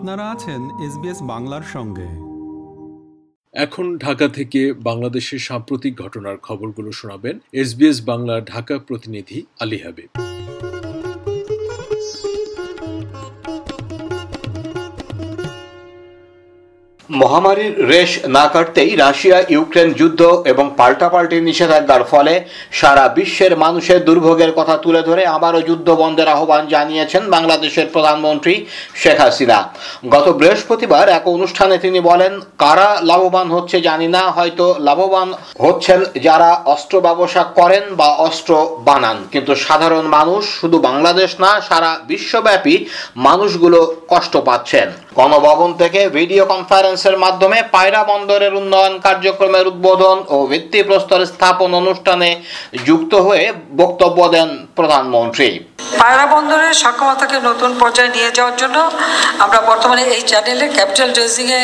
আপনারা আছেন এসবিএস বাংলার সঙ্গে। এখন ঢাকা থেকে বাংলাদেশের সাম্প্রতিক ঘটনার খবরগুলো শোনাবেন এসবিএস বাংলার ঢাকা প্রতিনিধি আলী হাবিব। মহামারীর রেশ না কাটতেই রাশিয়া ইউক্রেন যুদ্ধ এবং পাল্টাপাল্টি নিষেধাজ্ঞার ফলে সারা বিশ্বের মানুষের দুর্ভোগের কথা তুলে ধরে আবারও যুদ্ধ বন্ধের আহ্বান জানিয়েছেন বাংলাদেশের প্রধানমন্ত্রী শেখ হাসিনা। গত বৃহস্পতিবার এক অনুষ্ঠানে তিনি বলেন, কারা লাভবান হচ্ছে জানি না, হয়তো লাভবান হচ্ছেন যারা অস্ত্র ব্যবসা করেন বা অস্ত্র বানান। কিন্তু সাধারণ মানুষ শুধু বাংলাদেশ না, সারা বিশ্বব্যাপী মানুষগুলো কষ্ট পাচ্ছেন। গণভবন থেকে ভিডিও কনফারেন্সের মাধ্যমে পায়রা বন্দরের উন্নয়ন কার্যক্রমের উদ্বোধন ও ভিত্তিপ্রস্তর স্থাপন অনুষ্ঠানে যুক্ত হয়ে বক্তব্য দেন প্রধানমন্ত্রী। পায়রা বন্দরের সক্ষমতাকে নতুন পর্যায়ে নিয়ে যাওয়ার জন্য আমরা বর্তমানে এই চ্যানেলে ক্যাপিটাল এ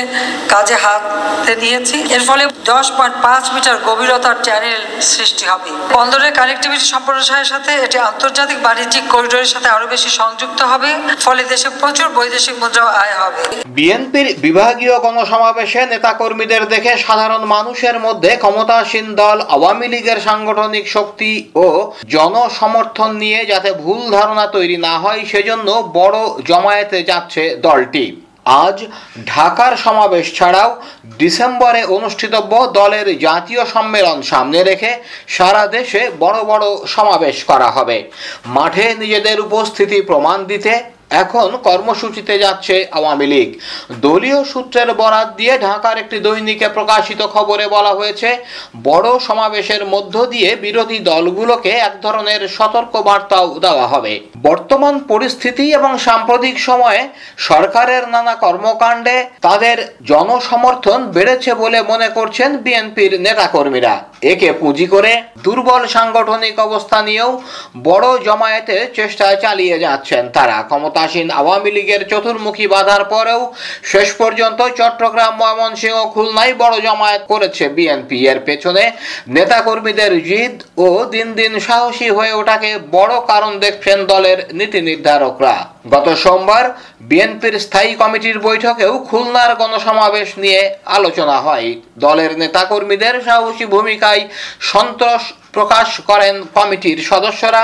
কাজে হাতে নিয়েছি। এর ফলে দশ পয়েন্ট পাঁচ মিটার গভীরতার চ্যানেল সৃষ্টি হবে। বন্দরের কানেক্টিভিটি সম্প্রসারের সাথে এটি আন্তর্জাতিক বাণিজ্যিক করিডোরের সাথে আরও বেশি সংযুক্ত হবে। ফলে দেশে প্রচুর বৈদেশিক মুদ্রা আয় হবে। বিএনপির বিভাগীয় গণসমাবেশে নেতাকর্মীদের দেখে সাধারণ মানুষের মধ্যে ক্ষমতাসীন দল, আওয়ামী লীগের সাংগঠনিক শক্তি ও জনসমর্থন নিয়ে যাতে ভুল ধারণা তৈরি না হয়, সেজন্য বড় জমায়েতে যাচ্ছে দলটি। আজ ঢাকার সমাবেশ ছাড়াও ডিসেম্বরে অনুষ্ঠিতব্য দলের জাতীয় সম্মেলন সামনে রেখে সারা দেশে বড় বড় সমাবেশ করা হবে। মাঠে নিজেদের উপস্থিতি প্রমাণ দিতে এখন কর্মসূচিতে যাচ্ছে আওয়ামী লীগ। দলীয় সূত্রের বরাত দিয়ে ঢাকার একটি দৈনিকে প্রকাশিত খবরে বলা হয়েছে, বড় সমাবেশের মধ্য দিয়ে বিরোধী দলগুলোকে এক ধরনের সতর্ক বার্তাও দেওয়া হবে। বর্তমান পরিস্থিতি এবং সাম্প্রতিক সময়ে সরকারের নানা কর্মকাণ্ডে তাদের জনসমর্থন বেড়েছে বলে মনে করছেন বিএনপির নেতাকর্মীরা। একে পুঁজি করে দুর্বল সাংগঠনিক অবস্থা নিয়েও বড় জমায়েতের চেষ্টা চালিয়ে যাচ্ছেন তারা। ক্ষমতাসীন আওয়ামী লীগের চতুর্মুখী বাধার পরেও শেষ পর্যন্ত চট্টগ্রাম, ময়মনসিংহ, খুলনায় বড় জমায়েত করেছে বিএনপি। এর পেছনে নেতাকর্মীদের জিদ ও দিন দিন সাহসী হয়ে ওঠাকে বড় কারণ দেখছেন দলের নীতি নির্ধারকরা। গত সোমবার বিএনপির স্থায়ী কমিটির বৈঠকেও খুলনার গণসমাবেশ নিয়ে আলোচনা হয়। দলের নেতাকর্মীদের সাহসী ভূমিকায় সন্তোষ প্রকাশ করেন কমিটির সদস্যরা।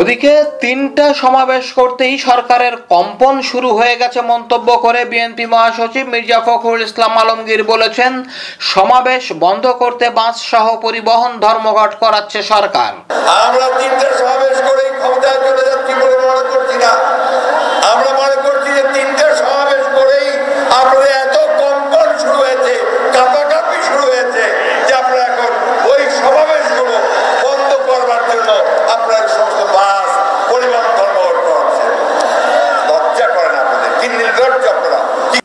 ওদিকে তিনটা সমাবেশ করতেই সরকারের কম্পন শুরু হয়ে গেছে মন্তব্য করে বিএনপি মহাসচিব মির্জা ফখরুল ইসলাম আলমগীর বলেছেন, সমাবেশ বন্ধ করতে বাস সহ পরিবহন ধর্মঘট করাচ্ছে সরকার। আমরা তিনটে সমাবেশ করেই ক্ষমতায় চলে যাচ্ছি বলে মনে করছি না। আমরা মনে করছি যে তিনটে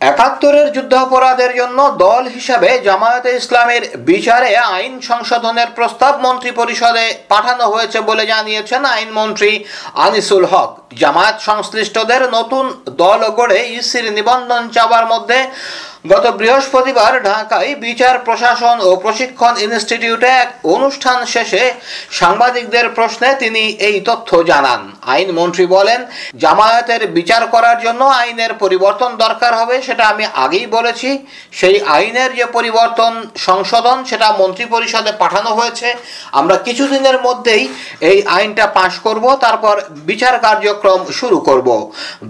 একাত্তরের যুদ্ধাপরাধের জন্য দল হিসাবে জামায়াতে ইসলামের বিচারে আইন সংশোধনের প্রস্তাব মন্ত্রী পরিষদে পাঠানো হয়েছে বলে জানিয়েছেন আইনমন্ত্রী আনিসুল হক। জামায়াত সংশ্লিষ্টদের নতুন দল গড়ে ইসির নিবন্ধন চাওয়ার মধ্যে গত বৃহস্পতিবার ঢাকায় বিচার, প্রশাসন ও প্রশিক্ষণ ইনস্টিটিউটে এক অনুষ্ঠান শেষে সাংবাদিকদের প্রশ্নে তিনি এই তথ্য জানান। আইনমন্ত্রী বলেন, জামায়াতের বিচার করার জন্য আইনের পরিবর্তন দরকার হবে, সেটা আমি আগেই বলেছি। সেই আইনের যে পরিবর্তন সংশোধন, সেটা মন্ত্রী পরিষদে পাঠানো হয়েছে। আমরা কিছুদিনের মধ্যেই এই আইনটা পাশ করব, তারপর বিচার কার্যক্রম শুরু করব।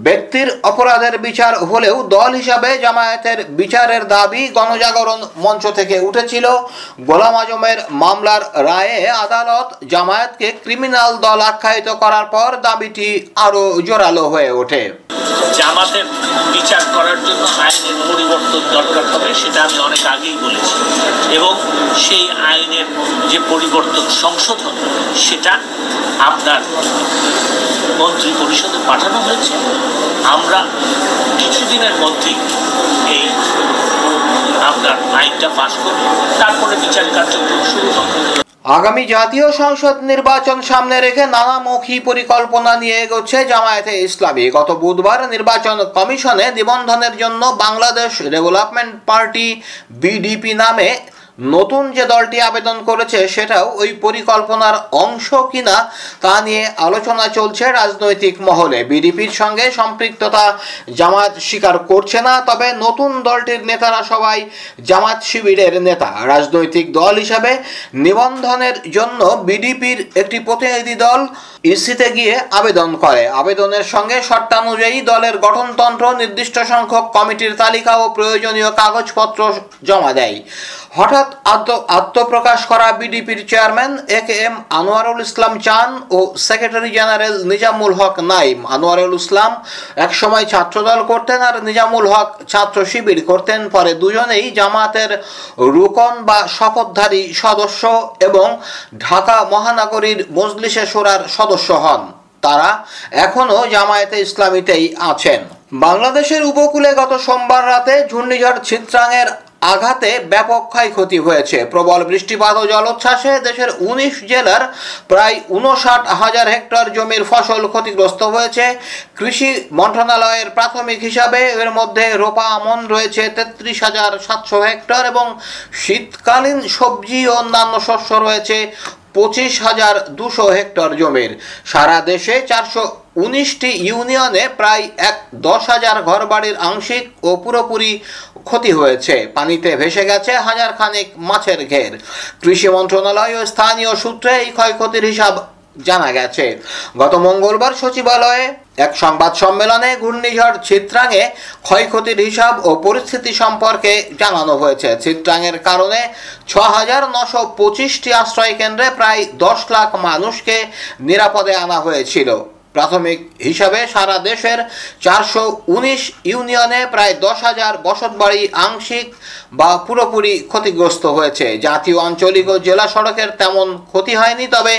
ব্যক্তির অপরাধের বিচার হলেও দল হিসাবে জামায়াতের বিচারের দাবি গণজাগরণ মঞ্চ থেকে উঠেছিল। গোলাম আজমের মামলার রায়ে আদালত জামায়াতকে ক্রিমিনাল দল আখ্যায়িত করার পর দাবিটি আরও জোরালো হয়ে ওঠে। জামাতের বিচার করার জন্য আইনের পরিবর্তন দরকার হবে, সেটা আমি অনেক আগেই বলেছি। এবং সেই আইনের যে পরিবর্তন সংশোধন, সেটা আপনার মন্ত্রী পরিষদে পাঠানো হয়েছে। আমরা কিছুদিনের মধ্যেই এই আপনার আইনটা পাশ তারপরে বিচার কার্য শুরু হবে। আগামী জাতীয় সংসদ নির্বাচন সামনে রেখে নানামুখী পরিকল্পনা নিয়ে এগোচ্ছে জামায়াতে ইসলামী। গত বুধবার নির্বাচন কমিশনে নিবন্ধনের জন্য বাংলাদেশ ডেভেলপমেন্ট পার্টি বিডিপি নামে নতুন যে দলটি আবেদন করেছে সেটাও ওই পরিকল্পনার অংশ কিনা তা নিয়ে আলোচনা চলছে রাজনৈতিক মহলে। বিডিপির সঙ্গে সম্পৃক্ততা জামাত স্বীকার করছে না, তবে নতুন দলটির নেতারা সবাই জামাত শিবিরের নেতা। রাজনৈতিক দল হিসাবে নিবন্ধনের জন্য বিডিপির একটি প্রতিনিধি দল ইসিতে গিয়ে আবেদন করে। আবেদনের সঙ্গে শর্তানুযায়ী দলের গঠনতন্ত্র, নির্দিষ্ট সংখ্যক কমিটির তালিকা ও প্রয়োজনীয় কাগজপত্র জমা দেয়। হঠাৎ আত্ম আত্মপ্রকাশ করা বিডিপির chairman A K M Anwarul Islam Chan O secretary general Nizamul Haque Naim. Anwarul Islam একসময় ছাত্রদল করতেন আর নিজামুল হক ছাত্র শিবির করতেন। পরে দুজনেই জামাতের রুকন বা শপথধারী সদস্য এবং ঢাকা মহানগরীর মজলিসে সোরার সদস্য হন। তারা এখনও জামায়াতে ইসলামীতেই আছেন। বাংলাদেশের উপকূলে গত সোমবার রাতে ঘূর্ণিঝড় চিত্রাঙের আঘাতে ব্যাপক ক্ষয়ক্ষতি হয়েছে। প্রবল বৃষ্টিপাত ও জলোচ্ছ্বাসে দেশের উনিশ জেলার প্রায় উনষাট হাজার হেক্টর জমির ফসল ক্ষতিগ্রস্ত হয়েছে। কৃষি মন্ত্রণালয়ের প্রাথমিক হিসাবে এর মধ্যে রোপা আমন রয়েছে তেত্রিশ হাজার সাতশো হেক্টর এবং শীতকালীন সবজি ও অন্যান্য শস্য রয়েছে পঁচিশ হাজার দুশো হেক্টর জমির। সারা দেশে চারশো উনিশটি ইউনিয়নে প্রায় এক দশ হাজার ঘরবাড়ির আংশিক ও পুরোপুরি ক্ষতি হয়েছে। পানিতে ভেসে গেছে হাজার খানেক মাছের ঘের। কৃষি মন্ত্রণালয় ও স্থানীয় সূত্রে এই ক্ষয়ক্ষতির হিসাব জানা গেছে। গত মঙ্গলবার সচিবালয়ে এক সংবাদ সম্মেলনে ঘূর্ণিঝড় চিত্রাঙে ক্ষয়ক্ষতির হিসাব ও পরিস্থিতি সম্পর্কে জানানো হয়েছে। চিত্রাঙের কারণে ছ হাজার নশো পঁচিশটি আশ্রয় কেন্দ্রে প্রায় দশ লাখ মানুষকে নিরাপদে আনা হয়েছিল। প্রাথমিক হিসাবে সারা দেশের চারশো উনিশ ইউনিয়নে প্রায় দশ হাজার বসতবাড়ি আংশিক বা পুরোপুরি ক্ষতিগ্রস্ত হয়েছে। জাতীয়, আঞ্চলিক ও জেলা সড়কের তেমন ক্ষতি হয়নি, তবে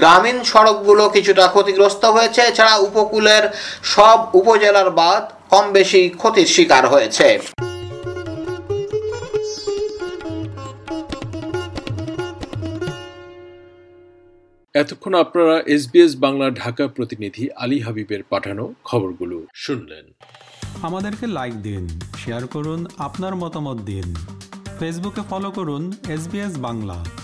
গ্রামীণ সড়কগুলো কিছুটা ক্ষতিগ্রস্ত হয়েছে। এছাড়া উপকূলের সব উপজেলার বাদ কম বেশি ক্ষতির শিকার হয়েছে। এতক্ষণ আপনারা এসবিএস বাংলা ঢাকা প্রতিনিধি আলী হাবিবের পাঠানো খবরগুলো শুনলেন। আমাদেরকে লাইক দিন শেয়ার করুন, আপনার মতামত দিন। ফেসবুকে ফলো করুন এস বাংলা।